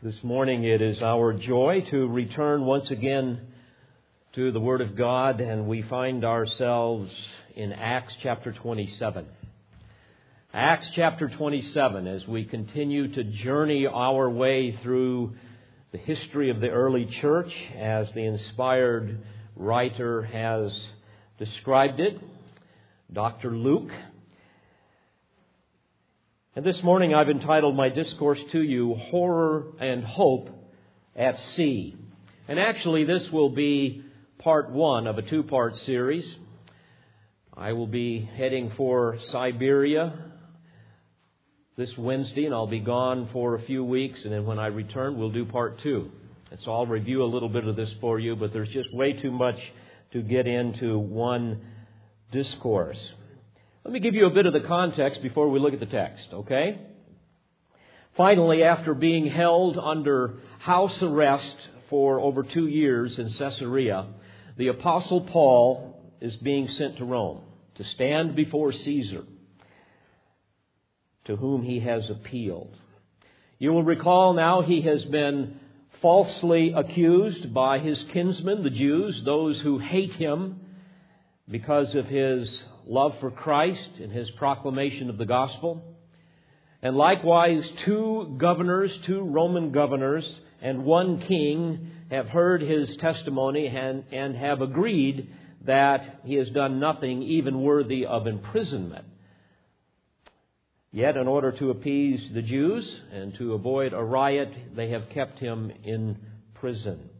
This morning it is our joy to return once again to the Word of God, and we find ourselves in Acts chapter 27. Acts chapter 27, as we continue to journey our way through the history of the early church, as the inspired writer has described it, Dr. Luke. And this morning I've entitled my discourse to you, Horror and Hope at Sea. And actually, this will be part one of a two part series. I will be heading for Siberia this Wednesday, and I'll be gone for a few weeks, and then when I return, we'll do part two. And so I'll review a little bit of this for you, but there's just way too much to get into one discourse. Let me give you a bit of the context before we look at the text, okay? Finally, after being held under house arrest for over two years in Caesarea, the Apostle Paul is being sent to Rome to stand before Caesar, to whom he has appealed. You will recall now he has been falsely accused by his kinsmen, the Jews, those who hate him because of his love for Christ and his proclamation of the gospel. And likewise, two governors, two Roman governors, and one king have heard his testimony and, and have agreed that he has done nothing even worthy of imprisonment. Yet, in order to appease the Jews and to avoid a riot, they have kept him in prison.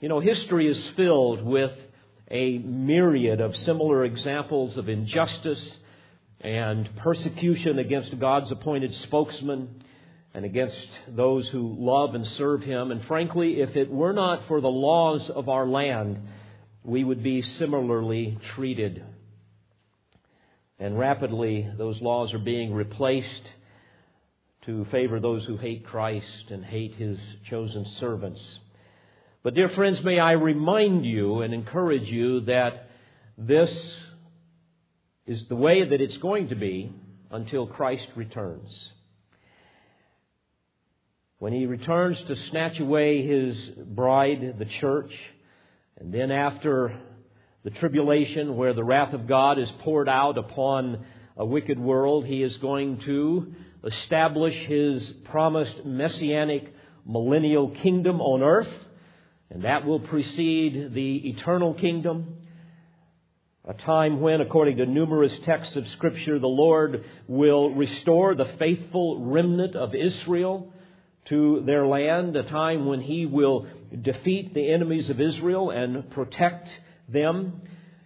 You know, history is filled with a myriad of similar examples of injustice and persecution against God's appointed spokesman and against those who love and serve Him. And frankly, if it were not for the laws of our land, we would be similarly treated. And rapidly, those laws are being replaced to favor those who hate Christ and hate His chosen servants. But, dear friends, may I remind you and encourage you that this is the way that it's going to be until Christ returns. When he returns to snatch away his bride, the church, and then after the tribulation where the wrath of God is poured out upon a wicked world, he is going to establish his promised messianic millennial kingdom on earth and that will precede the eternal kingdom. A time when, according to numerous texts of Scripture, the Lord will restore the faithful remnant of Israel to their land. A time when He will defeat the enemies of Israel and protect them.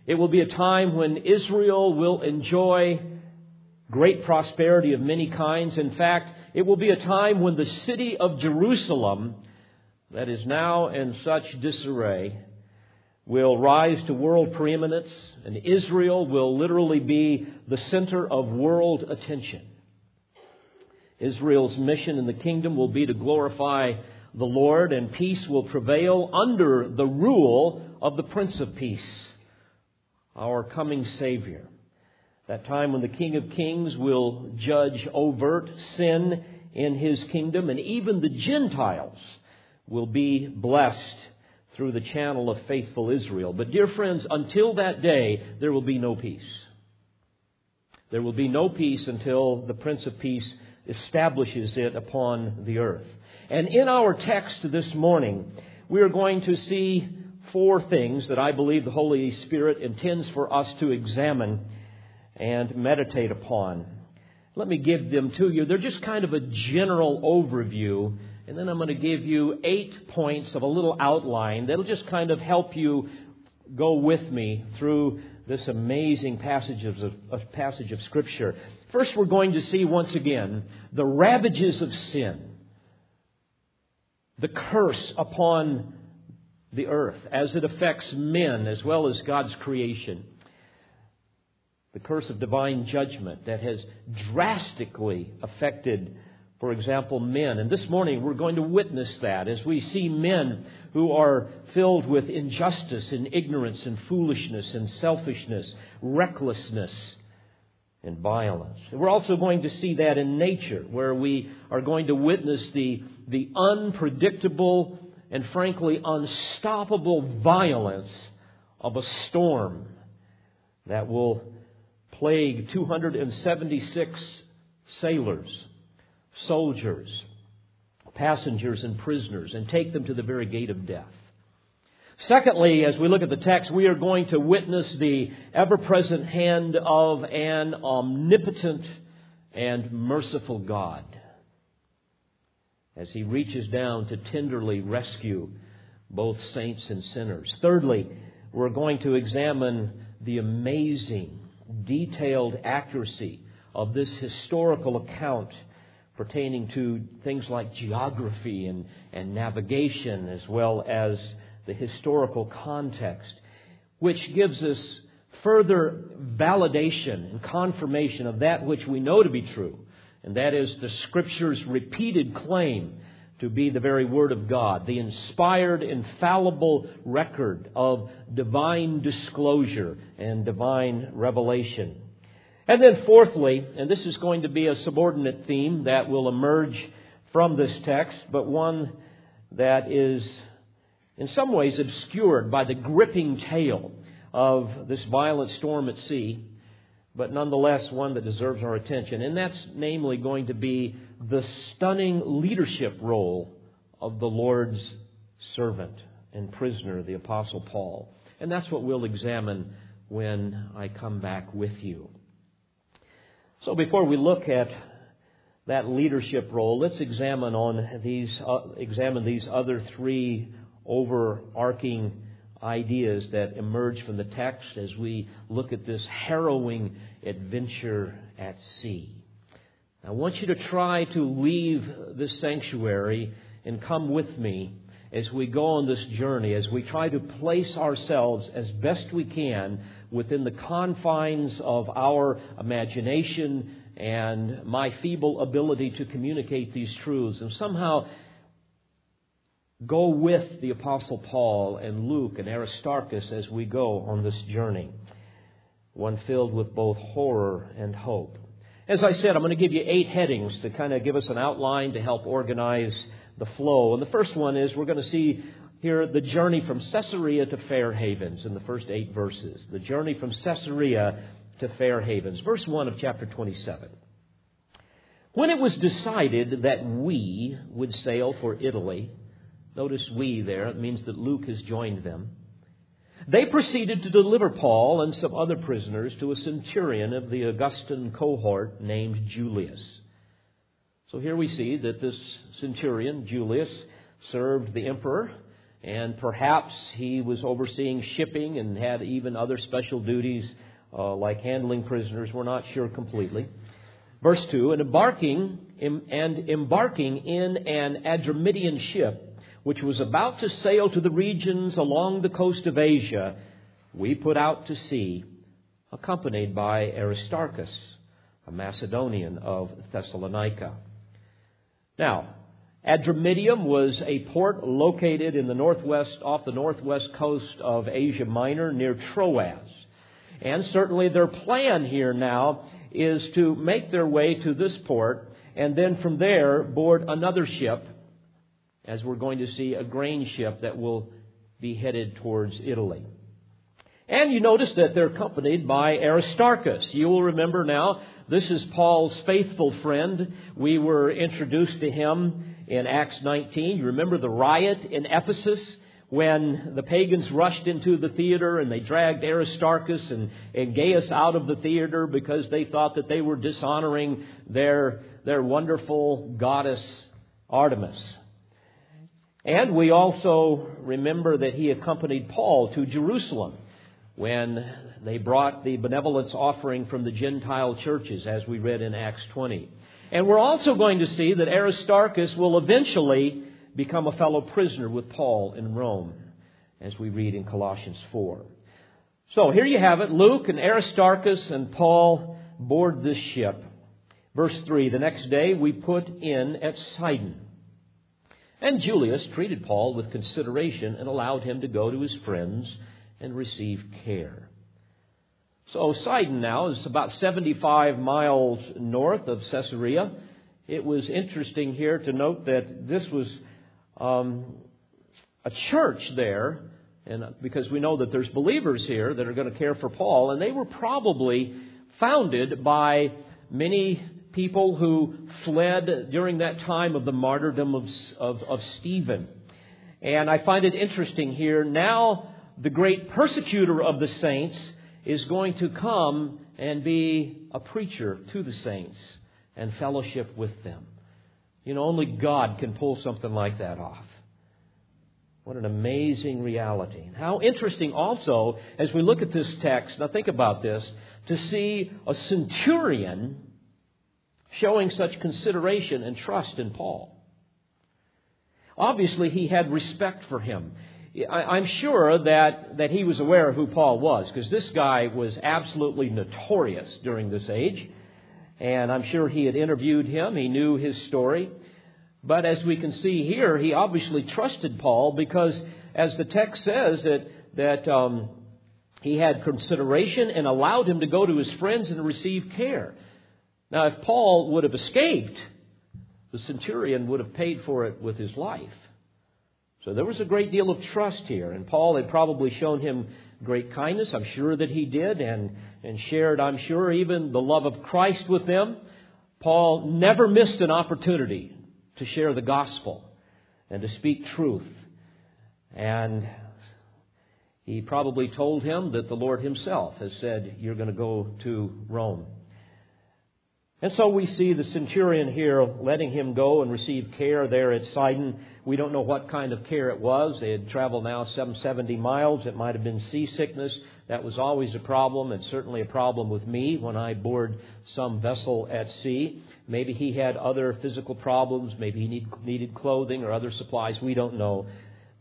It will be a time when Israel will enjoy great prosperity of many kinds. In fact, it will be a time when the city of Jerusalem that is now in such disarray will rise to world preeminence, and Israel will literally be the center of world attention. Israel's mission in the kingdom will be to glorify the Lord, and peace will prevail under the rule of the Prince of Peace, our coming Savior. That time when the King of Kings will judge overt sin in his kingdom, and even the Gentiles will be blessed through the channel of faithful Israel. But, dear friends, until that day, there will be no peace. There will be no peace until the Prince of Peace establishes it upon the earth. And in our text this morning, we are going to see four things that I believe the Holy Spirit intends for us to examine and meditate upon. Let me give them to you. They're just kind of a general overview and then I'm going to give you eight points of a little outline that'll just kind of help you go with me through this amazing passage of, of, passage of Scripture. First, we're going to see once again the ravages of sin, the curse upon the earth as it affects men as well as God's creation. The curse of divine judgment that has drastically affected for example, men. And this morning we're going to witness that as we see men who are filled with injustice and ignorance and foolishness and selfishness, recklessness, and violence. We're also going to see that in nature, where we are going to witness the, the unpredictable and frankly unstoppable violence of a storm that will plague 276 sailors, soldiers, passengers, and prisoners and take them to the very gate of death. Secondly, as we look at the text, we are going to witness the ever present hand of an omnipotent and merciful God as he reaches down to tenderly rescue both saints and sinners. Thirdly, we're going to examine the amazing, detailed accuracy of this historical account pertaining to things like geography and, and navigation as well as the historical context, which gives us further validation and confirmation of that which we know to be true, and that is the Scripture's repeated claim to be the very Word of God, the inspired, infallible record of divine disclosure and divine revelation. And then, fourthly, and this is going to be a subordinate theme that will emerge from this text, but one that is in some ways obscured by the gripping tale of this violent storm at sea, but nonetheless one that deserves our attention. And that's namely going to be the stunning leadership role of the Lord's servant and prisoner, the Apostle Paul. And that's what we'll examine when I come back with you. So before we look at that leadership role, let's examine on these uh, examine these other three overarching ideas that emerge from the text as we look at this harrowing adventure at sea. I want you to try to leave this sanctuary and come with me as we go on this journey, as we try to place ourselves as best we can within the confines of our imagination and my feeble ability to communicate these truths and somehow go with the Apostle Paul and Luke and Aristarchus as we go on this journey, one filled with both horror and hope. As I said, I'm going to give you eight headings to kind of give us an outline to help organize the flow. And the first one is we're going to see here the journey from Caesarea to Fair Havens in the first eight verses. The journey from Caesarea to Fair Havens. Verse 1 of chapter 27. When it was decided that we would sail for Italy, Notice we there. It means that Luke has joined them. They proceeded to deliver Paul and some other prisoners to a centurion of the Augustan cohort named Julius. So here we see that this centurion, Julius, served the emperor, and perhaps he was overseeing shipping and had even other special duties uh, like handling prisoners. We're not sure completely. Verse 2 And embarking, and embarking in an Adramyttian ship, which was about to sail to the regions along the coast of Asia, we put out to sea, accompanied by Aristarchus, a Macedonian of Thessalonica. Now, Adramyttium was a port located in the northwest, off the northwest coast of Asia Minor near Troas. And certainly their plan here now is to make their way to this port and then from there board another ship as we're going to see a grain ship that will be headed towards Italy. And you notice that they're accompanied by Aristarchus. You will remember now, this is Paul's faithful friend. We were introduced to him in Acts 19. You remember the riot in Ephesus when the pagans rushed into the theater and they dragged Aristarchus and, and Gaius out of the theater because they thought that they were dishonoring their, their wonderful goddess Artemis. And we also remember that he accompanied Paul to Jerusalem when they brought the benevolence offering from the Gentile churches, as we read in Acts 20. And we're also going to see that Aristarchus will eventually become a fellow prisoner with Paul in Rome, as we read in Colossians 4. So here you have it. Luke and Aristarchus and Paul board this ship. Verse 3 The next day we put in at Sidon. And Julius treated Paul with consideration and allowed him to go to his friends and receive care. So Sidon now is about 75 miles north of Caesarea. It was interesting here to note that this was um, a church there, and because we know that there's believers here that are going to care for Paul, and they were probably founded by many people who fled during that time of the martyrdom of, of, of Stephen. And I find it interesting here. Now, the great persecutor of the saints is going to come and be a preacher to the saints and fellowship with them. You know, only God can pull something like that off. What an amazing reality. How interesting also, as we look at this text, now think about this, to see a centurion showing such consideration and trust in Paul. Obviously, he had respect for him. I'm sure that, that he was aware of who Paul was, because this guy was absolutely notorious during this age. And I'm sure he had interviewed him, he knew his story. But as we can see here, he obviously trusted Paul because, as the text says, that, that um, he had consideration and allowed him to go to his friends and receive care. Now, if Paul would have escaped, the centurion would have paid for it with his life. So there was a great deal of trust here, and Paul had probably shown him great kindness. I'm sure that he did, and, and shared, I'm sure, even the love of Christ with them. Paul never missed an opportunity to share the gospel and to speak truth. And he probably told him that the Lord himself has said, You're going to go to Rome. And so we see the centurion here letting him go and receive care there at Sidon. We don't know what kind of care it was. They had traveled now some 70 miles. It might have been seasickness. That was always a problem. It's certainly a problem with me when I board some vessel at sea. Maybe he had other physical problems. Maybe he need, needed clothing or other supplies. We don't know.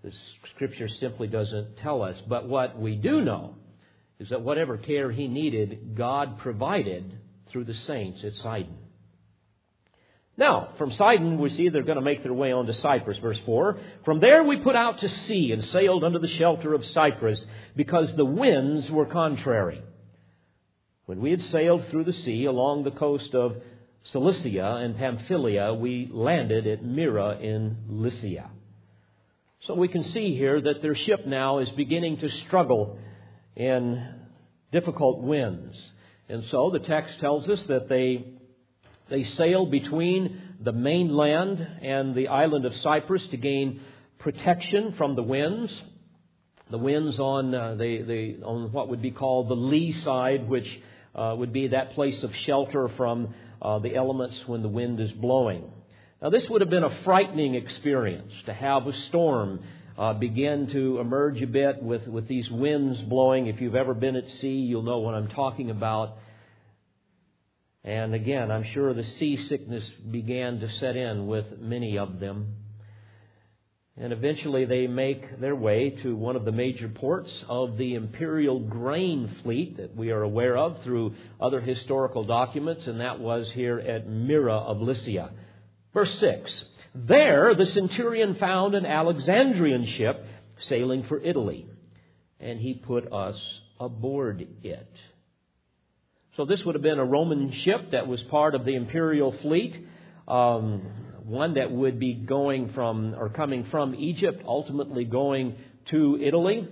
The scripture simply doesn't tell us. But what we do know is that whatever care he needed, God provided through the saints at Sidon. Now, from Sidon, we see they're going to make their way on to Cyprus, verse 4. From there we put out to sea and sailed under the shelter of Cyprus because the winds were contrary. When we had sailed through the sea along the coast of Cilicia and Pamphylia, we landed at Myra in Lycia. So we can see here that their ship now is beginning to struggle in difficult winds. And so the text tells us that they, they sailed between the mainland and the island of Cyprus to gain protection from the winds. The winds on, uh, the, the, on what would be called the lee side, which uh, would be that place of shelter from uh, the elements when the wind is blowing. Now, this would have been a frightening experience to have a storm uh, begin to emerge a bit with, with these winds blowing. If you've ever been at sea, you'll know what I'm talking about. And again, I'm sure the seasickness began to set in with many of them. And eventually they make their way to one of the major ports of the imperial grain fleet that we are aware of through other historical documents, and that was here at Myra of Lycia. Verse 6 there, the centurion found an Alexandrian ship sailing for Italy, and he put us aboard it. So, this would have been a Roman ship that was part of the imperial fleet, um, one that would be going from or coming from Egypt, ultimately going to Italy.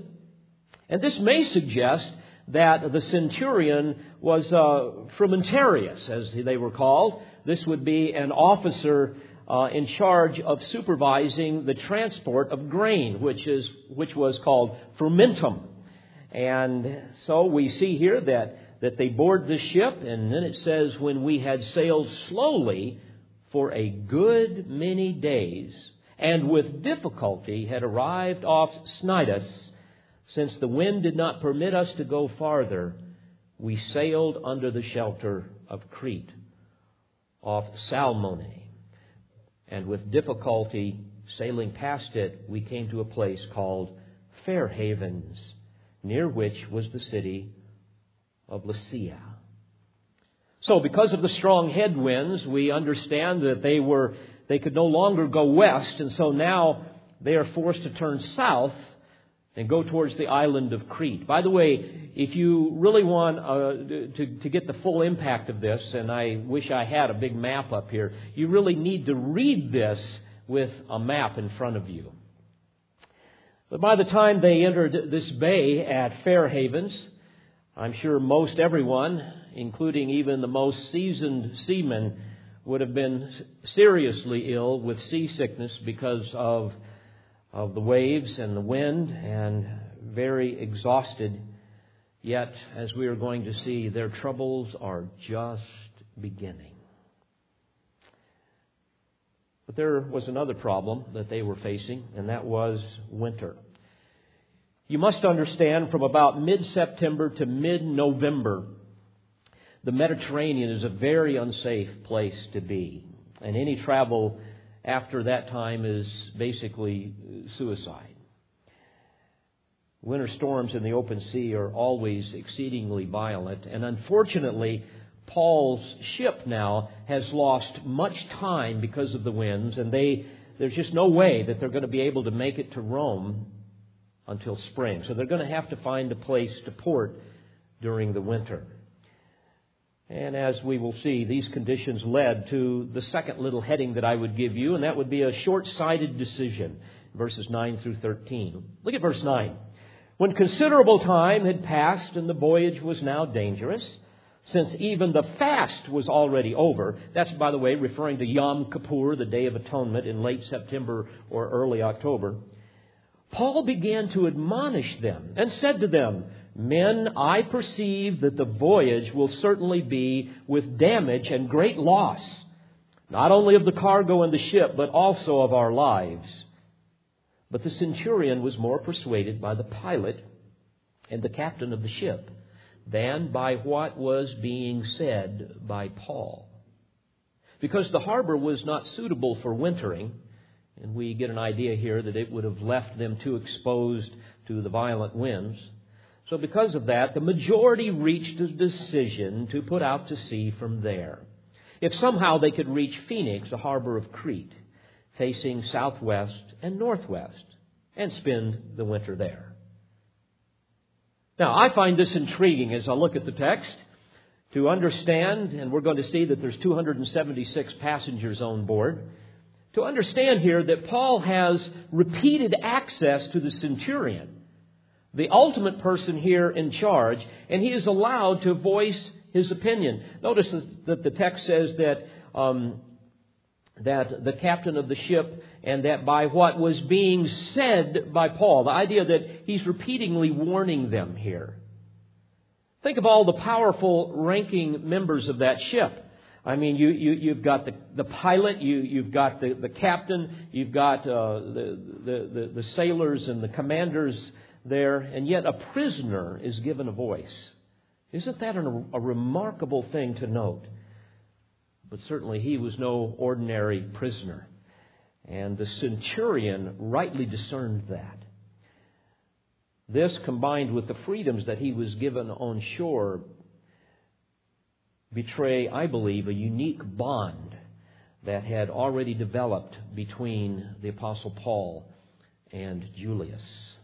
And this may suggest that the centurion was uh, frumentarius, as they were called. This would be an officer uh, in charge of supervising the transport of grain, which, is, which was called frumentum. And so we see here that, that they board the ship, and then it says, when we had sailed slowly for a good many days, and with difficulty had arrived off Cnidus, since the wind did not permit us to go farther, we sailed under the shelter of Crete off Salmone and with difficulty sailing past it, we came to a place called Fair Havens, near which was the city of Lasea. So, because of the strong headwinds, we understand that they were they could no longer go west, and so now they are forced to turn south and go towards the island of Crete. By the way, if you really want uh, to, to get the full impact of this, and I wish I had a big map up here, you really need to read this with a map in front of you. But by the time they entered this bay at Fair Havens, I'm sure most everyone, including even the most seasoned seamen, would have been seriously ill with seasickness because of of the waves and the wind and very exhausted. Yet, as we are going to see, their troubles are just beginning. But there was another problem that they were facing, and that was winter. You must understand from about mid September to mid November, the Mediterranean is a very unsafe place to be. And any travel after that time is basically suicide. Winter storms in the open sea are always exceedingly violent, and unfortunately, Paul's ship now has lost much time because of the winds, and they, there's just no way that they're going to be able to make it to Rome until spring. So they're going to have to find a place to port during the winter. And as we will see, these conditions led to the second little heading that I would give you, and that would be a short sighted decision, verses 9 through 13. Look at verse 9. When considerable time had passed and the voyage was now dangerous, since even the fast was already over, that's, by the way, referring to Yom Kippur, the Day of Atonement, in late September or early October, Paul began to admonish them and said to them, Men, I perceive that the voyage will certainly be with damage and great loss, not only of the cargo and the ship, but also of our lives. But the centurion was more persuaded by the pilot and the captain of the ship than by what was being said by Paul. Because the harbor was not suitable for wintering, and we get an idea here that it would have left them too exposed to the violent winds. So, because of that, the majority reached a decision to put out to sea from there. If somehow they could reach Phoenix, the harbor of Crete, facing southwest and northwest, and spend the winter there. Now, I find this intriguing as I look at the text to understand, and we're going to see that there's 276 passengers on board, to understand here that Paul has repeated access to the centurion the ultimate person here in charge, and he is allowed to voice his opinion. Notice that the text says that um, that the captain of the ship and that by what was being said by Paul, the idea that he's repeatedly warning them here. Think of all the powerful ranking members of that ship. I mean, you, you, have got the, the pilot, you, you've got the, the captain, you've got uh, the, the, the, the sailors and the commanders there, and yet a prisoner is given a voice. Isn't that a, a remarkable thing to note? But certainly he was no ordinary prisoner. And the centurion rightly discerned that. This, combined with the freedoms that he was given on shore, betray, I believe, a unique bond that had already developed between the Apostle Paul and Julius.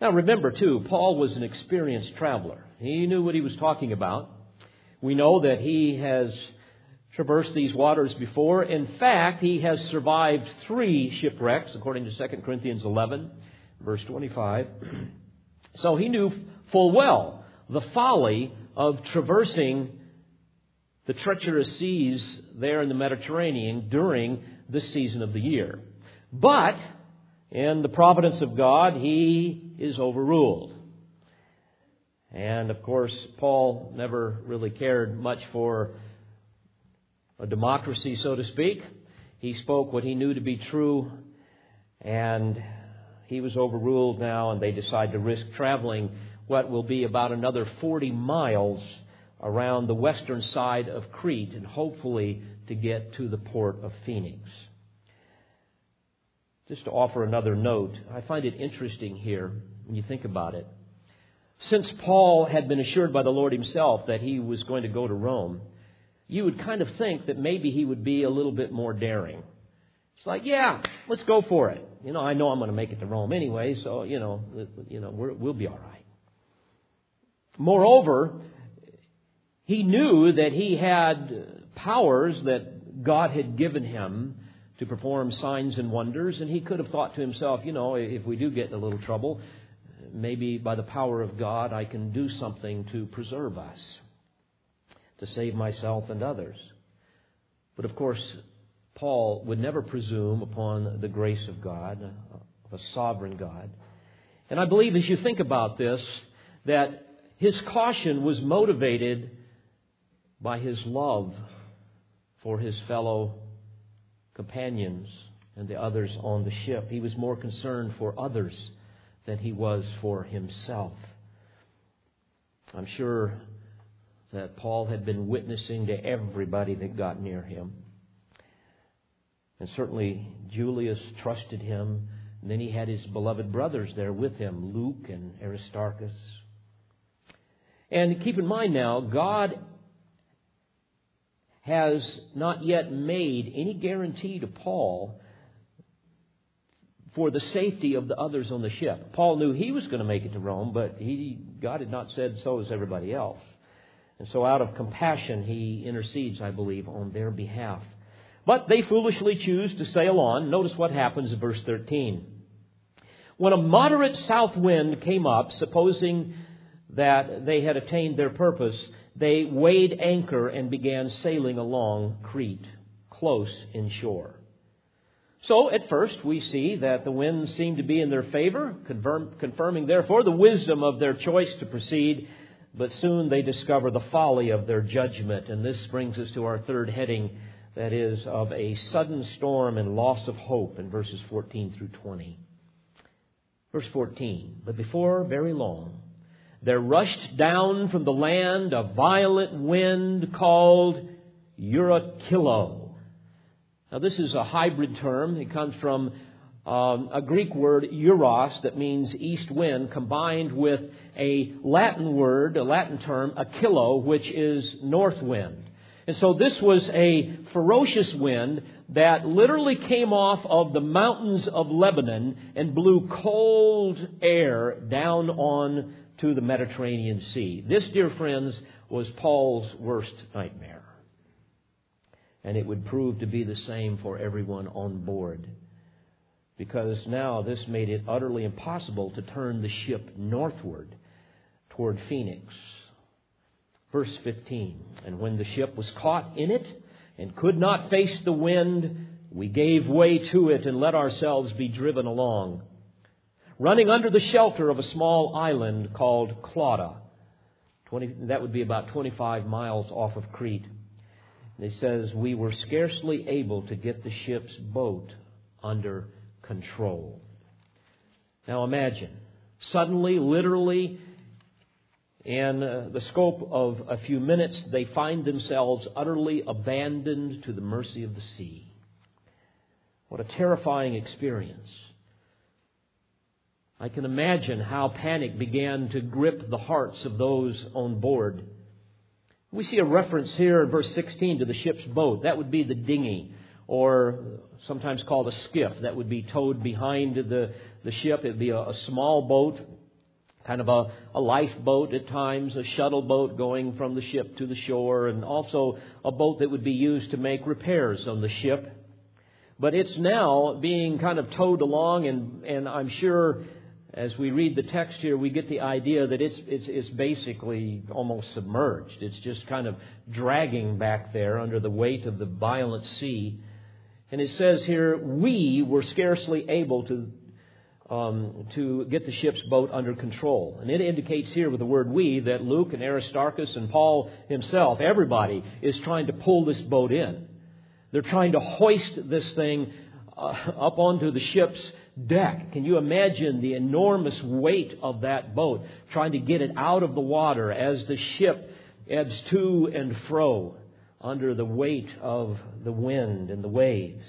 Now remember, too, Paul was an experienced traveler. He knew what he was talking about. We know that he has traversed these waters before. In fact, he has survived three shipwrecks, according to 2 Corinthians 11, verse 25. So he knew full well the folly of traversing the treacherous seas there in the Mediterranean during this season of the year. But in the providence of God, he is overruled. And of course, Paul never really cared much for a democracy, so to speak. He spoke what he knew to be true, and he was overruled now, and they decide to risk traveling what will be about another 40 miles around the western side of Crete, and hopefully to get to the port of Phoenix. Just to offer another note, I find it interesting here when you think about it. Since Paul had been assured by the Lord himself that he was going to go to Rome, you would kind of think that maybe he would be a little bit more daring. It's like, yeah, let's go for it. You know, I know I'm going to make it to Rome anyway, so you know, you know, we will be all right. Moreover, he knew that he had powers that God had given him to perform signs and wonders, and he could have thought to himself, you know, if we do get in a little trouble, maybe by the power of God I can do something to preserve us, to save myself and others. But of course, Paul would never presume upon the grace of God, of a sovereign God. And I believe as you think about this, that his caution was motivated by his love for his fellow companions and the others on the ship. He was more concerned for others than he was for himself. I'm sure that Paul had been witnessing to everybody that got near him. And certainly Julius trusted him. And then he had his beloved brothers there with him, Luke and Aristarchus. And keep in mind now, God has not yet made any guarantee to Paul for the safety of the others on the ship. Paul knew he was going to make it to Rome, but he, God had not said so as everybody else. And so, out of compassion, he intercedes, I believe, on their behalf. But they foolishly choose to sail on. Notice what happens in verse 13. When a moderate south wind came up, supposing that they had attained their purpose, they weighed anchor and began sailing along Crete, close inshore. So, at first, we see that the winds seem to be in their favor, confirm, confirming, therefore, the wisdom of their choice to proceed. But soon they discover the folly of their judgment. And this brings us to our third heading that is, of a sudden storm and loss of hope in verses 14 through 20. Verse 14 But before very long, there rushed down from the land a violent wind called Euraquilo. Now, this is a hybrid term. It comes from um, a Greek word, euros, that means east wind, combined with a Latin word, a Latin term, aquilo, which is north wind. And so this was a ferocious wind that literally came off of the mountains of Lebanon and blew cold air down on to the Mediterranean Sea. This, dear friends, was Paul's worst nightmare. And it would prove to be the same for everyone on board. Because now this made it utterly impossible to turn the ship northward toward Phoenix. Verse 15 And when the ship was caught in it and could not face the wind, we gave way to it and let ourselves be driven along running under the shelter of a small island called Clauda. 20, that would be about 25 miles off of Crete. And it says, We were scarcely able to get the ship's boat under control. Now imagine, suddenly, literally, in uh, the scope of a few minutes, they find themselves utterly abandoned to the mercy of the sea. What a terrifying experience. I can imagine how panic began to grip the hearts of those on board. We see a reference here in verse 16 to the ship's boat. That would be the dinghy, or sometimes called a skiff, that would be towed behind the, the ship. It would be a, a small boat, kind of a, a lifeboat at times, a shuttle boat going from the ship to the shore, and also a boat that would be used to make repairs on the ship. But it's now being kind of towed along, and, and I'm sure as we read the text here, we get the idea that it's, it's, it's basically almost submerged. It's just kind of dragging back there under the weight of the violent sea. And it says here, we were scarcely able to, um, to get the ship's boat under control. And it indicates here with the word we that Luke and Aristarchus and Paul himself, everybody, is trying to pull this boat in. They're trying to hoist this thing uh, up onto the ship's deck. Can you imagine the enormous weight of that boat trying to get it out of the water as the ship ebbs to and fro under the weight of the wind and the waves?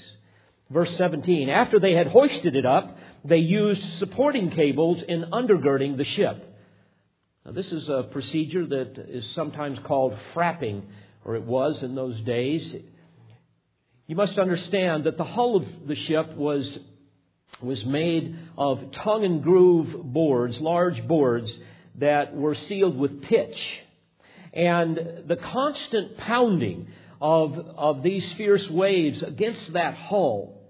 Verse 17 After they had hoisted it up, they used supporting cables in undergirding the ship. Now, this is a procedure that is sometimes called frapping, or it was in those days. You must understand that the hull of the ship was, was made of tongue and groove boards, large boards that were sealed with pitch. And the constant pounding of, of these fierce waves against that hull,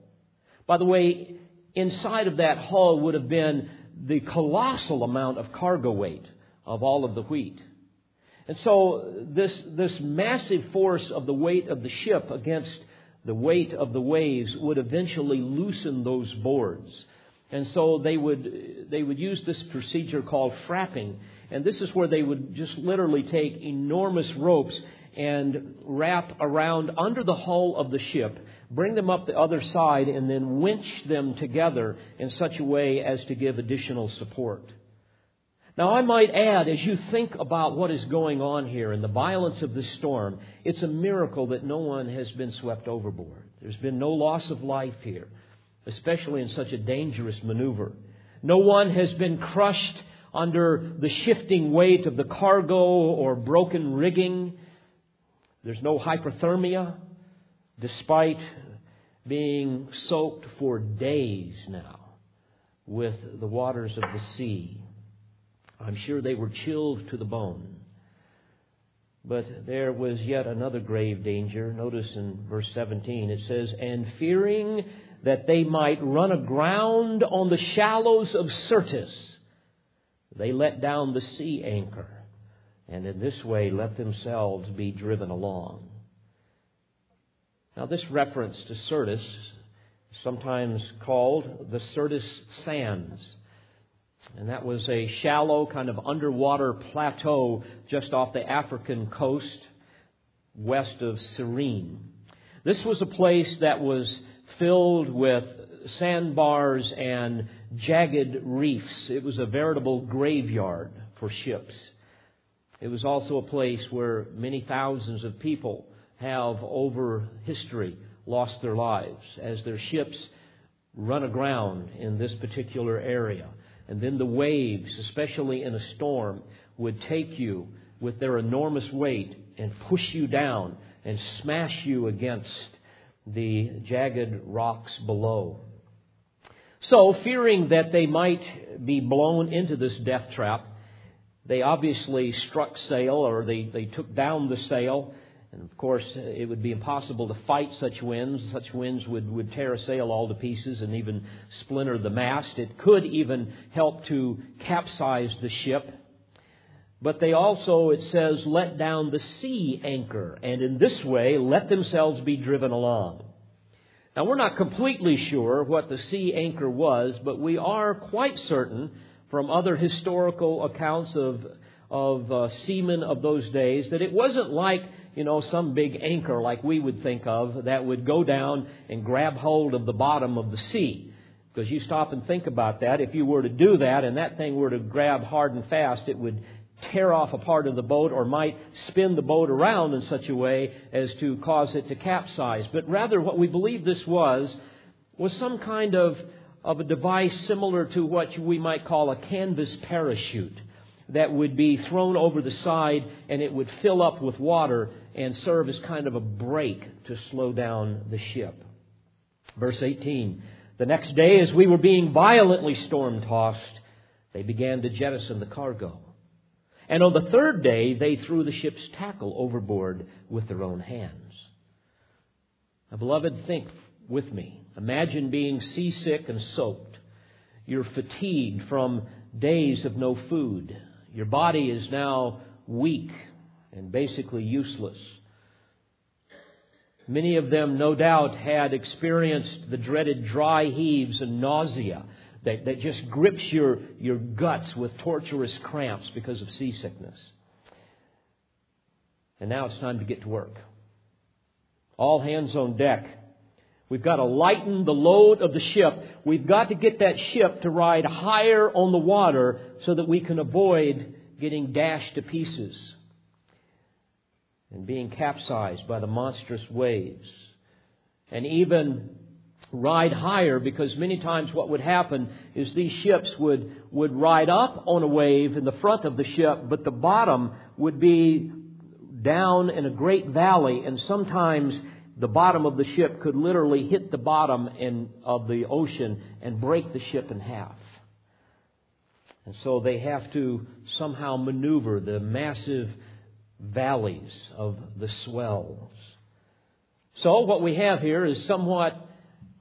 by the way, inside of that hull would have been the colossal amount of cargo weight of all of the wheat. And so this, this massive force of the weight of the ship against the weight of the waves would eventually loosen those boards. And so they would, they would use this procedure called frapping. And this is where they would just literally take enormous ropes and wrap around under the hull of the ship, bring them up the other side, and then winch them together in such a way as to give additional support. Now, I might add, as you think about what is going on here and the violence of this storm, it's a miracle that no one has been swept overboard. There's been no loss of life here, especially in such a dangerous maneuver. No one has been crushed under the shifting weight of the cargo or broken rigging. There's no hypothermia, despite being soaked for days now with the waters of the sea. I'm sure they were chilled to the bone. But there was yet another grave danger. Notice in verse 17 it says, And fearing that they might run aground on the shallows of Syrtis, they let down the sea anchor, and in this way let themselves be driven along. Now, this reference to Syrtis, sometimes called the Syrtis Sands, and that was a shallow, kind of underwater plateau just off the African coast west of Cyrene. This was a place that was filled with sandbars and jagged reefs. It was a veritable graveyard for ships. It was also a place where many thousands of people have, over history, lost their lives as their ships run aground in this particular area. And then the waves, especially in a storm, would take you with their enormous weight and push you down and smash you against the jagged rocks below. So, fearing that they might be blown into this death trap, they obviously struck sail or they, they took down the sail and of course, it would be impossible to fight such winds. Such winds would, would tear a sail all to pieces and even splinter the mast. It could even help to capsize the ship. But they also, it says, let down the sea anchor, and in this way let themselves be driven along. Now, we're not completely sure what the sea anchor was, but we are quite certain from other historical accounts of, of uh, seamen of those days that it wasn't like you know, some big anchor like we would think of that would go down and grab hold of the bottom of the sea. Because you stop and think about that. If you were to do that and that thing were to grab hard and fast, it would tear off a part of the boat or might spin the boat around in such a way as to cause it to capsize. But rather, what we believe this was, was some kind of, of a device similar to what we might call a canvas parachute that would be thrown over the side and it would fill up with water and serve as kind of a brake to slow down the ship. Verse 18 The next day, as we were being violently storm tossed, they began to jettison the cargo. And on the third day, they threw the ship's tackle overboard with their own hands. Now, beloved, think with me. Imagine being seasick and soaked. You're fatigued from days of no food. Your body is now weak and basically useless. Many of them, no doubt, had experienced the dreaded dry heaves and nausea that, that just grips your, your guts with torturous cramps because of seasickness. And now it's time to get to work. All hands on deck. We've got to lighten the load of the ship. We've got to get that ship to ride higher on the water so that we can avoid getting dashed to pieces and being capsized by the monstrous waves. And even ride higher because many times what would happen is these ships would, would ride up on a wave in the front of the ship, but the bottom would be down in a great valley and sometimes the bottom of the ship could literally hit the bottom in, of the ocean and break the ship in half. And so they have to somehow maneuver the massive valleys of the swells. So what we have here is somewhat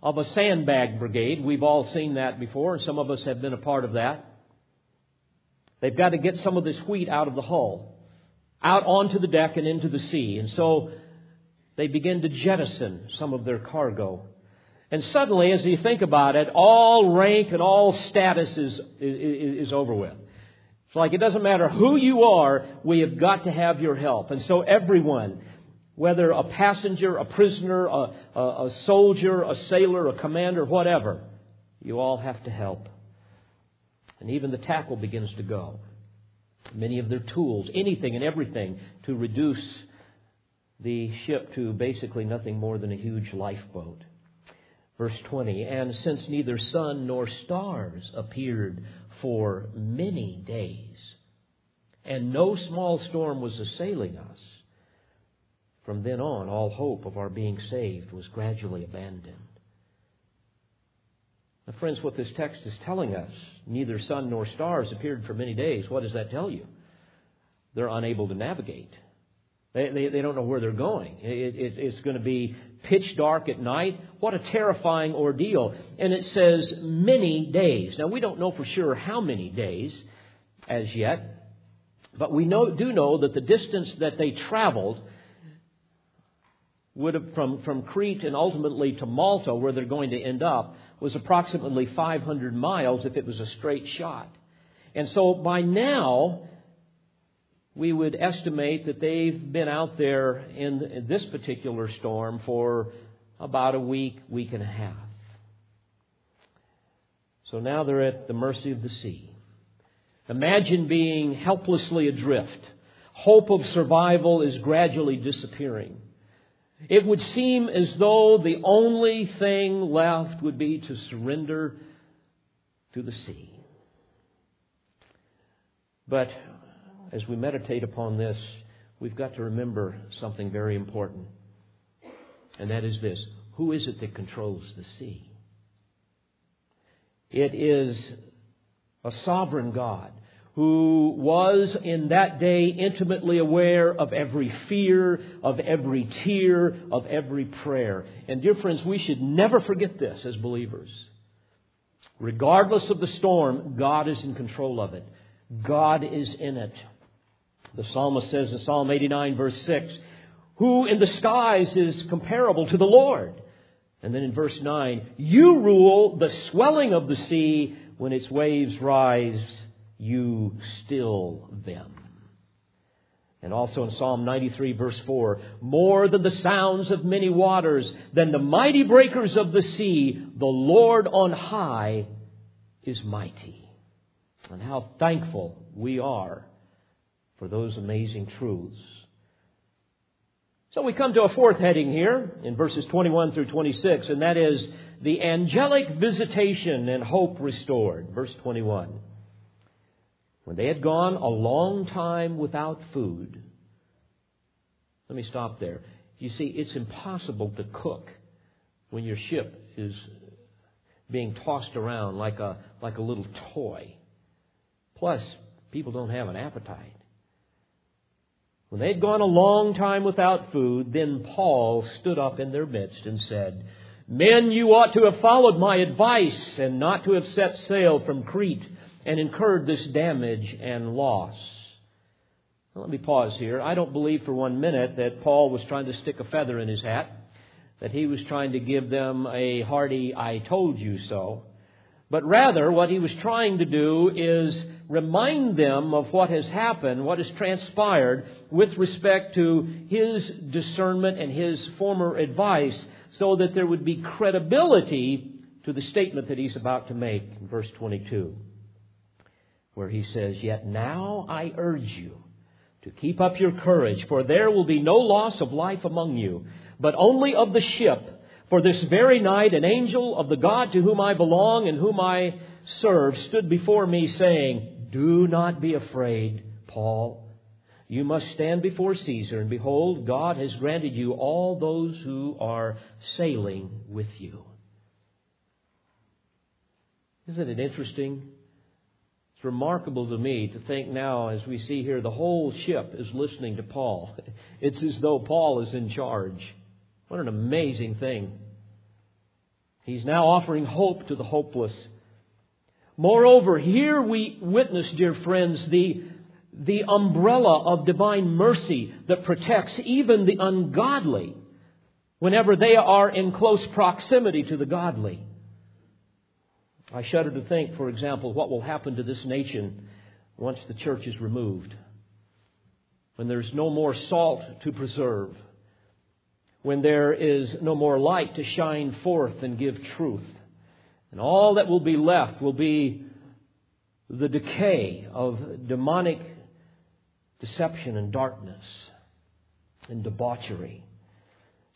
of a sandbag brigade. We've all seen that before, and some of us have been a part of that. They've got to get some of this wheat out of the hull, out onto the deck and into the sea. And so they begin to jettison some of their cargo. And suddenly, as you think about it, all rank and all status is, is, is over with. It's like it doesn't matter who you are, we have got to have your help. And so everyone, whether a passenger, a prisoner, a, a, a soldier, a sailor, a commander, whatever, you all have to help. And even the tackle begins to go. Many of their tools, anything and everything to reduce the ship to basically nothing more than a huge lifeboat. Verse 20, and since neither sun nor stars appeared for many days, and no small storm was assailing us, from then on all hope of our being saved was gradually abandoned. Now, friends, what this text is telling us, neither sun nor stars appeared for many days. What does that tell you? They're unable to navigate. They, they, they don't know where they're going. It, it, it's going to be pitch dark at night. What a terrifying ordeal. And it says many days. Now, we don't know for sure how many days as yet, but we know, do know that the distance that they traveled would have, from, from Crete and ultimately to Malta, where they're going to end up, was approximately 500 miles if it was a straight shot. And so by now, we would estimate that they've been out there in this particular storm for about a week, week and a half. So now they're at the mercy of the sea. Imagine being helplessly adrift. Hope of survival is gradually disappearing. It would seem as though the only thing left would be to surrender to the sea. But as we meditate upon this, we've got to remember something very important. And that is this Who is it that controls the sea? It is a sovereign God who was in that day intimately aware of every fear, of every tear, of every prayer. And dear friends, we should never forget this as believers. Regardless of the storm, God is in control of it. God is in it. The psalmist says in Psalm 89, verse 6, Who in the skies is comparable to the Lord? And then in verse 9, You rule the swelling of the sea when its waves rise, you still them. And also in Psalm 93, verse 4, more than the sounds of many waters, than the mighty breakers of the sea, the Lord on high is mighty. And how thankful we are for those amazing truths. So we come to a fourth heading here in verses 21 through 26, and that is the angelic visitation and hope restored. Verse 21. When they had gone a long time without food, let me stop there. You see, it's impossible to cook when your ship is being tossed around like a, like a little toy. Plus, people don't have an appetite. When they had gone a long time without food, then Paul stood up in their midst and said, Men, you ought to have followed my advice and not to have set sail from Crete and incurred this damage and loss. Now, let me pause here. I don't believe for one minute that Paul was trying to stick a feather in his hat, that he was trying to give them a hearty, I told you so. But rather, what he was trying to do is remind them of what has happened, what has transpired with respect to his discernment and his former advice, so that there would be credibility to the statement that he's about to make in verse 22, where he says, Yet now I urge you to keep up your courage, for there will be no loss of life among you, but only of the ship. For this very night, an angel of the God to whom I belong and whom I serve stood before me, saying, do not be afraid, Paul. You must stand before Caesar, and behold, God has granted you all those who are sailing with you. Isn't it interesting? It's remarkable to me to think now, as we see here, the whole ship is listening to Paul. It's as though Paul is in charge. What an amazing thing. He's now offering hope to the hopeless. Moreover, here we witness, dear friends, the, the umbrella of divine mercy that protects even the ungodly whenever they are in close proximity to the godly. I shudder to think, for example, what will happen to this nation once the church is removed. When there's no more salt to preserve. When there is no more light to shine forth and give truth. And all that will be left will be the decay of demonic deception and darkness and debauchery.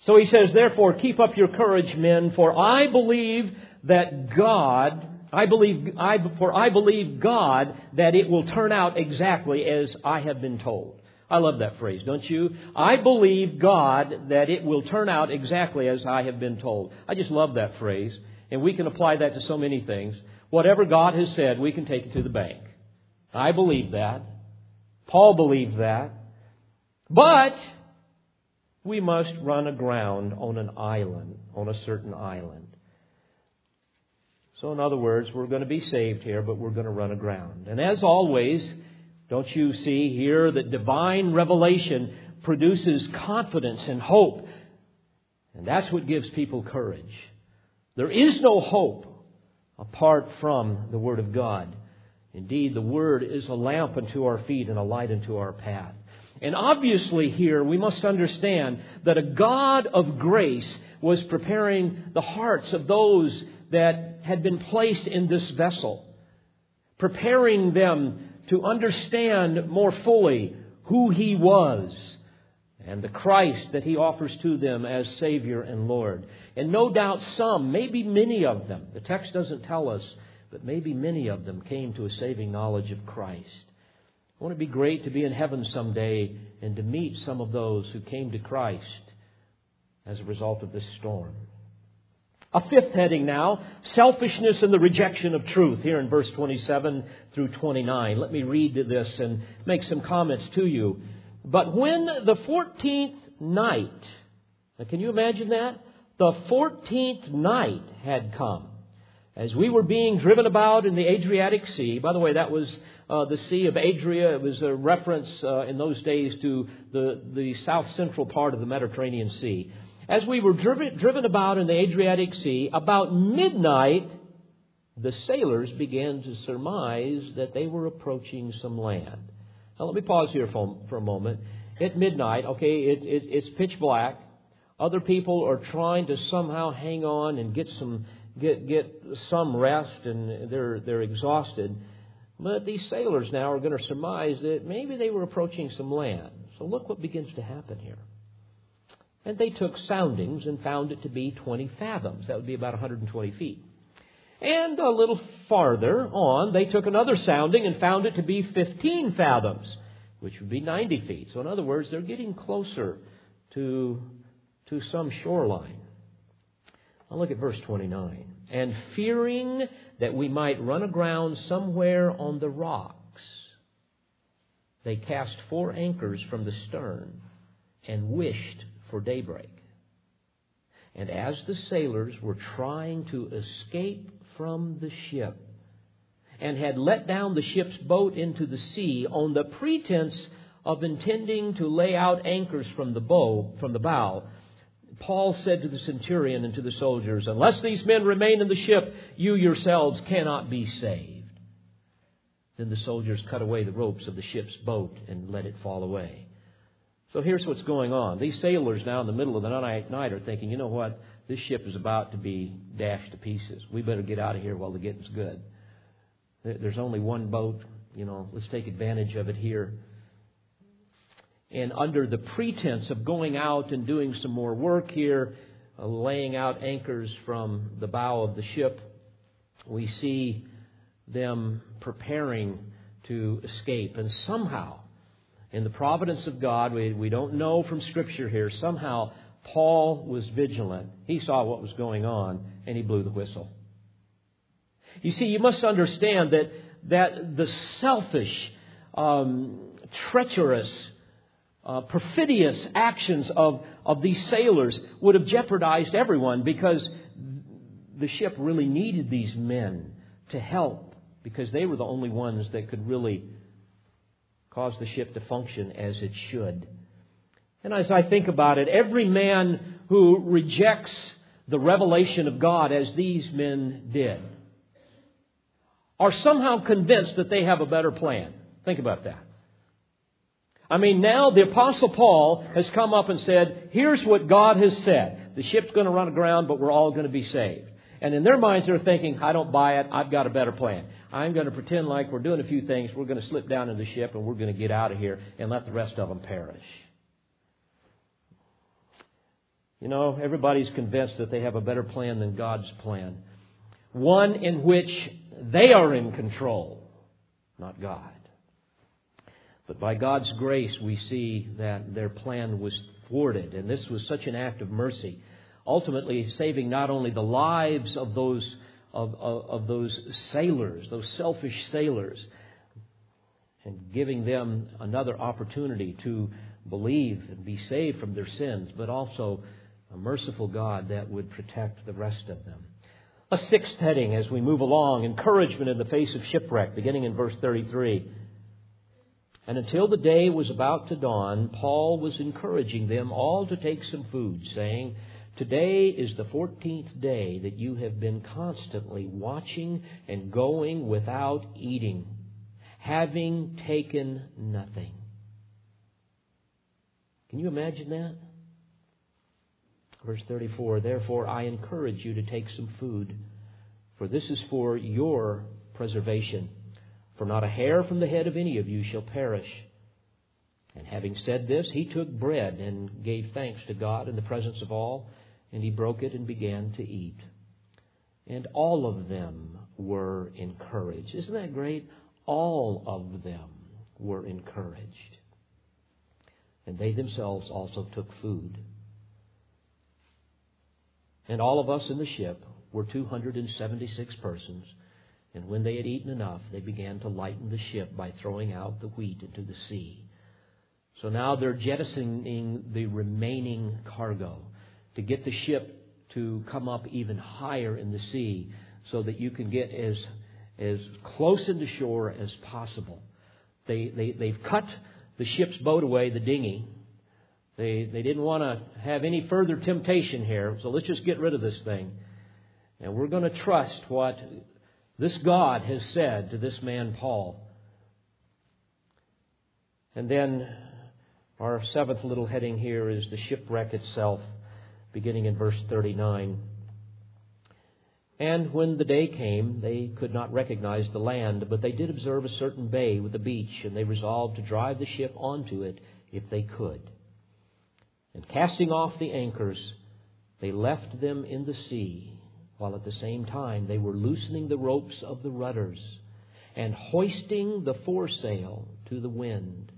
So he says, therefore, keep up your courage, men, for I believe that God, I believe, I, for I believe God that it will turn out exactly as I have been told. I love that phrase, don't you? I believe God that it will turn out exactly as I have been told. I just love that phrase, and we can apply that to so many things. Whatever God has said, we can take it to the bank. I believe that. Paul believed that. But we must run aground on an island, on a certain island. So, in other words, we're going to be saved here, but we're going to run aground. And as always, don't you see here that divine revelation produces confidence and hope? And that's what gives people courage. There is no hope apart from the Word of God. Indeed, the Word is a lamp unto our feet and a light unto our path. And obviously, here we must understand that a God of grace was preparing the hearts of those that had been placed in this vessel, preparing them to understand more fully who He was and the Christ that He offers to them as Savior and Lord. And no doubt some, maybe many of them, the text doesn't tell us, but maybe many of them came to a saving knowledge of Christ. I want to be great to be in heaven someday and to meet some of those who came to Christ as a result of this storm. A fifth heading now selfishness and the rejection of truth, here in verse 27 through 29. Let me read this and make some comments to you. But when the 14th night, now can you imagine that? The 14th night had come. As we were being driven about in the Adriatic Sea, by the way, that was uh, the Sea of Adria. It was a reference uh, in those days to the, the south central part of the Mediterranean Sea. As we were driven, driven about in the Adriatic Sea, about midnight, the sailors began to surmise that they were approaching some land. Now, let me pause here for, for a moment. At midnight, okay, it, it, it's pitch black. Other people are trying to somehow hang on and get some get get some rest, and they're they're exhausted. But these sailors now are going to surmise that maybe they were approaching some land. So look what begins to happen here. And they took soundings and found it to be 20 fathoms. That would be about 120 feet. And a little farther on, they took another sounding and found it to be 15 fathoms, which would be 90 feet. So, in other words, they're getting closer to, to some shoreline. Now, look at verse 29. And fearing that we might run aground somewhere on the rocks, they cast four anchors from the stern and wished for daybreak. And as the sailors were trying to escape from the ship, and had let down the ship's boat into the sea on the pretense of intending to lay out anchors from the bow, from the bow, Paul said to the centurion and to the soldiers, Unless these men remain in the ship, you yourselves cannot be saved. Then the soldiers cut away the ropes of the ship's boat and let it fall away. So here's what's going on. These sailors now in the middle of the night are thinking, you know what? This ship is about to be dashed to pieces. We better get out of here while the getting's good. There's only one boat. You know, let's take advantage of it here. And under the pretense of going out and doing some more work here, uh, laying out anchors from the bow of the ship, we see them preparing to escape. And somehow, in the providence of God, we, we don't know from Scripture here, somehow Paul was vigilant. He saw what was going on, and he blew the whistle. You see, you must understand that, that the selfish, um, treacherous, uh, perfidious actions of, of these sailors would have jeopardized everyone because the ship really needed these men to help because they were the only ones that could really cause the ship to function as it should. And as I think about it, every man who rejects the revelation of God as these men did are somehow convinced that they have a better plan. Think about that. I mean, now the Apostle Paul has come up and said, here's what God has said. The ship's going to run aground, but we're all going to be saved. And in their minds, they're thinking, I don't buy it. I've got a better plan. I'm going to pretend like we're doing a few things. We're going to slip down in the ship and we're going to get out of here and let the rest of them perish. You know, everybody's convinced that they have a better plan than God's plan. One in which they are in control, not God. But by God's grace, we see that their plan was thwarted, and this was such an act of mercy ultimately saving not only the lives of those, of, of, of those sailors, those selfish sailors, and giving them another opportunity to believe and be saved from their sins, but also a merciful God that would protect the rest of them. A sixth heading as we move along encouragement in the face of shipwreck, beginning in verse 33. And until the day was about to dawn, Paul was encouraging them all to take some food, saying, Today is the 14th day that you have been constantly watching and going without eating, having taken nothing. Can you imagine that? Verse 34 Therefore, I encourage you to take some food, for this is for your preservation. For not a hair from the head of any of you shall perish. And having said this, he took bread and gave thanks to God in the presence of all and he broke it and began to eat. And all of them were encouraged. Isn't that great? All of them were encouraged. And they themselves also took food. And all of us in the ship were 276 persons. And when they had eaten enough, they began to lighten the ship by throwing out the wheat into the sea. So now they're jettisoning the remaining cargo to get the ship to come up even higher in the sea so that you can get as, as close into shore as possible. They, they, they've cut the ship's boat away, the dinghy. They, they didn't want to have any further temptation here, so let's just get rid of this thing. And we're going to trust what this God has said to this man, Paul. And then our seventh little heading here is the shipwreck itself beginning in verse 39. And when the day came, they could not recognize the land, but they did observe a certain bay with a beach, and they resolved to drive the ship onto it if they could. And casting off the anchors, they left them in the sea, while at the same time they were loosening the ropes of the rudders and hoisting the foresail to the wind.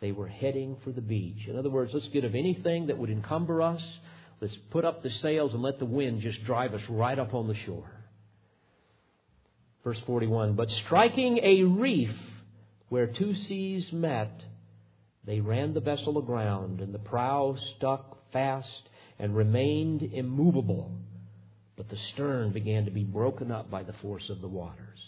They were heading for the beach. In other words, let's get of anything that would encumber us. Let's put up the sails and let the wind just drive us right up on the shore. Verse 41 But striking a reef where two seas met, they ran the vessel aground, and the prow stuck fast and remained immovable. But the stern began to be broken up by the force of the waters.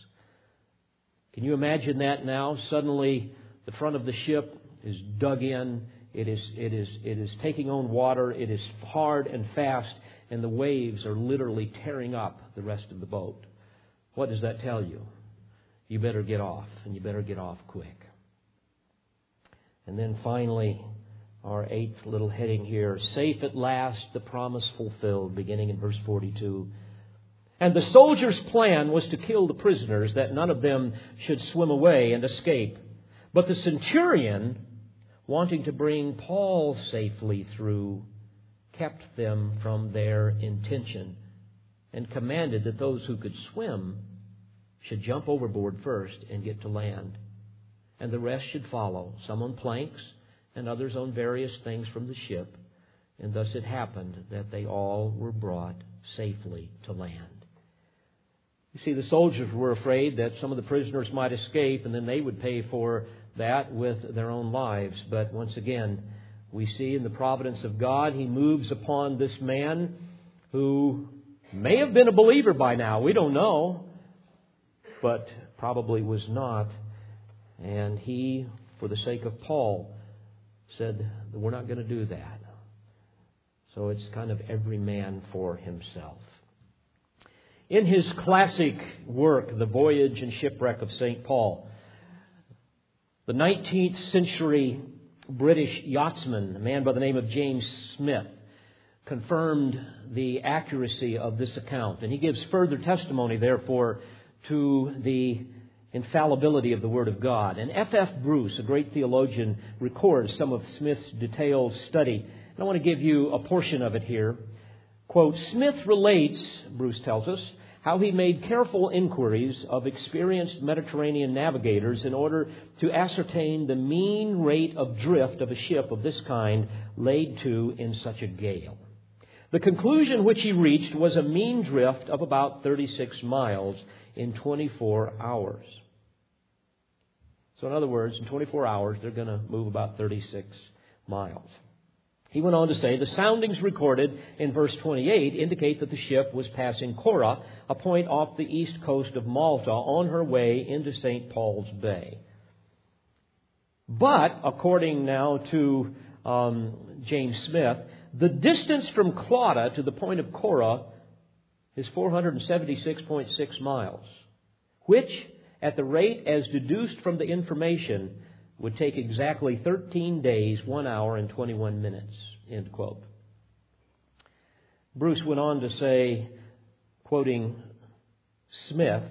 Can you imagine that now? Suddenly, the front of the ship is dug in. It is, it is, it is taking on water. It is hard and fast, and the waves are literally tearing up the rest of the boat. What does that tell you? You better get off, and you better get off quick. And then finally, our eighth little heading here safe at last, the promise fulfilled, beginning in verse 42. And the soldiers' plan was to kill the prisoners, that none of them should swim away and escape. But the centurion wanting to bring Paul safely through, kept them from their intention and commanded that those who could swim should jump overboard first and get to land. And the rest should follow, some on planks and others on various things from the ship. And thus it happened that they all were brought safely to land. You see, the soldiers were afraid that some of the prisoners might escape and then they would pay for that with their own lives. But once again, we see in the providence of God, He moves upon this man who may have been a believer by now. We don't know, but probably was not. And he, for the sake of Paul, said, We're not going to do that. So it's kind of every man for himself. In his classic work, The Voyage and Shipwreck of St. Paul, the 19th century British yachtsman, a man by the name of James Smith, confirmed the accuracy of this account. And he gives further testimony, therefore, to the infallibility of the Word of God. And F. F. Bruce, a great theologian, records some of Smith's detailed study. And I want to give you a portion of it here. Quote, Smith relates, Bruce tells us, how he made careful inquiries of experienced Mediterranean navigators in order to ascertain the mean rate of drift of a ship of this kind laid to in such a gale. The conclusion which he reached was a mean drift of about 36 miles in 24 hours. So, in other words, in 24 hours, they're going to move about 36 miles. He went on to say the soundings recorded in verse 28 indicate that the ship was passing Cora, a point off the east coast of Malta, on her way into St. Paul's Bay. But, according now to um, James Smith, the distance from Clauda to the point of Cora is 476.6 miles, which, at the rate as deduced from the information, would take exactly 13 days, 1 hour, and 21 minutes. End quote. Bruce went on to say, quoting Smith,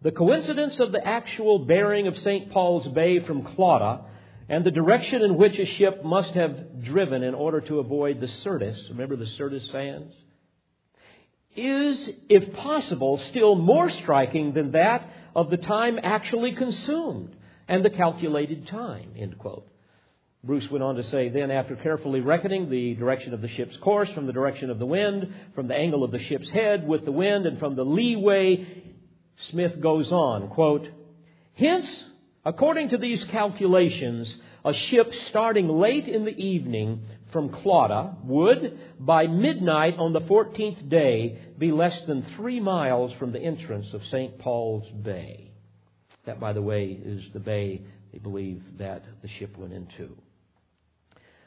the coincidence of the actual bearing of St. Paul's Bay from Clauda and the direction in which a ship must have driven in order to avoid the Syrtis, remember the Syrtis sands, is, if possible, still more striking than that of the time actually consumed and the calculated time, end quote. Bruce went on to say, then after carefully reckoning the direction of the ship's course from the direction of the wind, from the angle of the ship's head with the wind, and from the leeway, Smith goes on, quote, Hence, according to these calculations, a ship starting late in the evening from Clauda would, by midnight on the 14th day, be less than three miles from the entrance of St. Paul's Bay. That, by the way, is the bay they believe that the ship went into.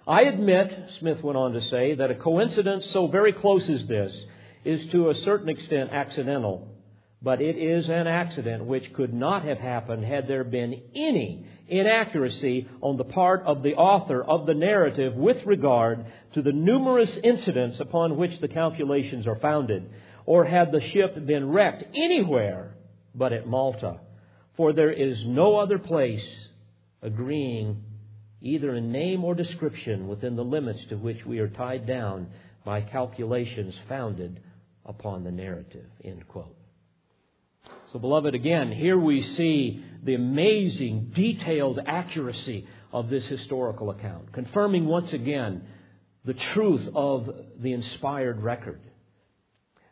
I admit, Smith went on to say, that a coincidence so very close as this is to a certain extent accidental, but it is an accident which could not have happened had there been any inaccuracy on the part of the author of the narrative with regard to the numerous incidents upon which the calculations are founded, or had the ship been wrecked anywhere but at Malta for there is no other place agreeing either in name or description within the limits to which we are tied down by calculations founded upon the narrative. End quote. So, beloved, again, here we see the amazing, detailed accuracy of this historical account, confirming once again the truth of the inspired record.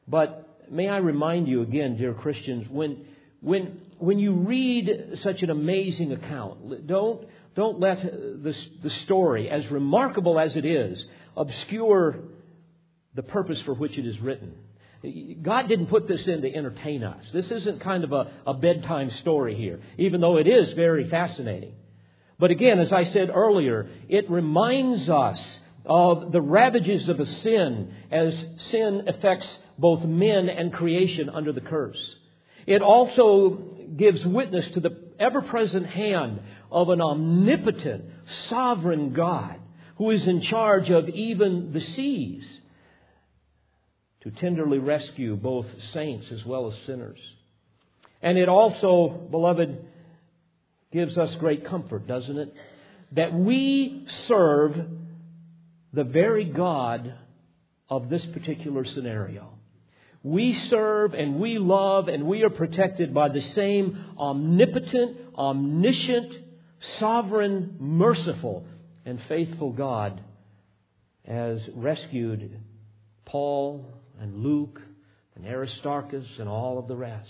But may I remind you again, dear Christians, when, when when you read such an amazing account, don't, don't let the, the story, as remarkable as it is, obscure the purpose for which it is written. God didn't put this in to entertain us. This isn't kind of a, a bedtime story here, even though it is very fascinating. But again, as I said earlier, it reminds us of the ravages of a sin as sin affects both men and creation under the curse. It also gives witness to the ever present hand of an omnipotent, sovereign God who is in charge of even the seas to tenderly rescue both saints as well as sinners. And it also, beloved, gives us great comfort, doesn't it? That we serve the very God of this particular scenario. We serve and we love and we are protected by the same omnipotent, omniscient, sovereign, merciful, and faithful God as rescued Paul and Luke and Aristarchus and all of the rest.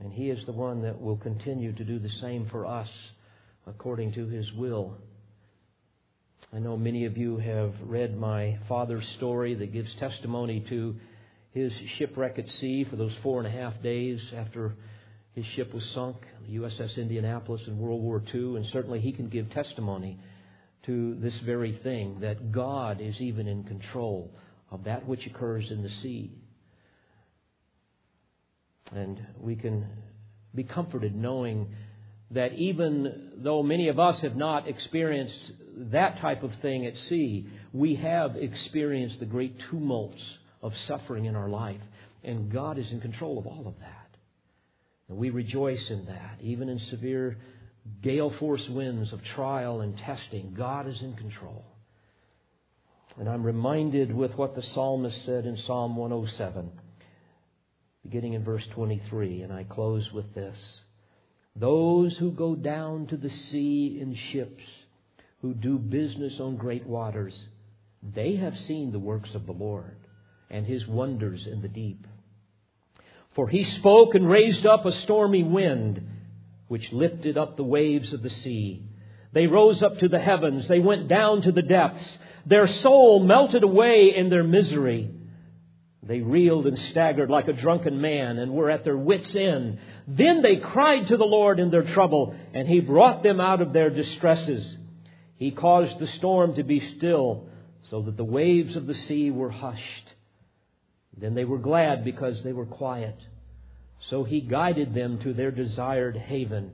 And He is the one that will continue to do the same for us according to His will. I know many of you have read my father's story that gives testimony to his shipwreck at sea for those four and a half days after his ship was sunk, the USS Indianapolis in World War II, and certainly he can give testimony to this very thing that God is even in control of that which occurs in the sea. And we can be comforted knowing that even though many of us have not experienced that type of thing at sea, we have experienced the great tumults of suffering in our life. And God is in control of all of that. And we rejoice in that. Even in severe gale force winds of trial and testing, God is in control. And I'm reminded with what the psalmist said in Psalm 107, beginning in verse 23, and I close with this. Those who go down to the sea in ships, who do business on great waters, they have seen the works of the Lord and his wonders in the deep. For he spoke and raised up a stormy wind, which lifted up the waves of the sea. They rose up to the heavens. They went down to the depths. Their soul melted away in their misery. They reeled and staggered like a drunken man and were at their wits' end. Then they cried to the Lord in their trouble, and He brought them out of their distresses. He caused the storm to be still, so that the waves of the sea were hushed. Then they were glad because they were quiet. So He guided them to their desired haven.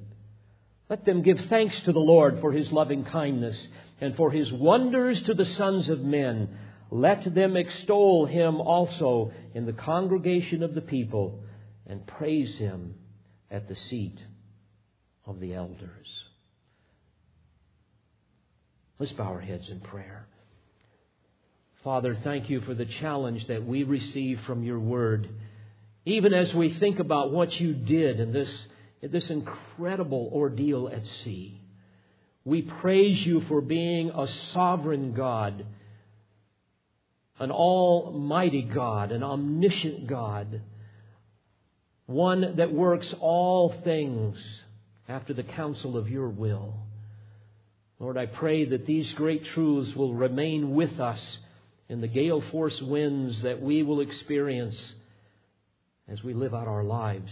Let them give thanks to the Lord for His loving kindness and for His wonders to the sons of men. Let them extol him also in the congregation of the people and praise him at the seat of the elders. Let's bow our heads in prayer. Father, thank you for the challenge that we receive from your word. Even as we think about what you did in this, in this incredible ordeal at sea, we praise you for being a sovereign God an almighty God, an omniscient God, one that works all things after the counsel of your will. Lord, I pray that these great truths will remain with us in the gale force winds that we will experience as we live out our lives.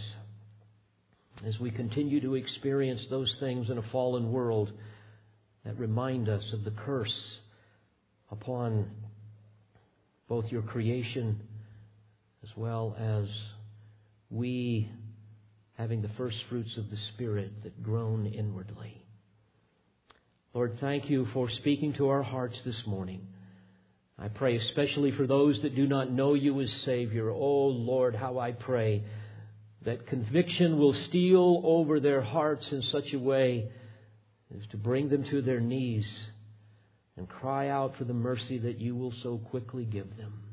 As we continue to experience those things in a fallen world that remind us of the curse upon both your creation as well as we having the first fruits of the Spirit that groan inwardly. Lord, thank you for speaking to our hearts this morning. I pray especially for those that do not know you as Savior. Oh, Lord, how I pray that conviction will steal over their hearts in such a way as to bring them to their knees and cry out for the mercy that you will so quickly give them.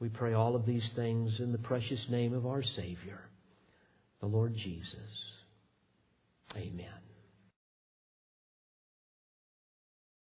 We pray all of these things in the precious name of our Savior, the Lord Jesus. Amen.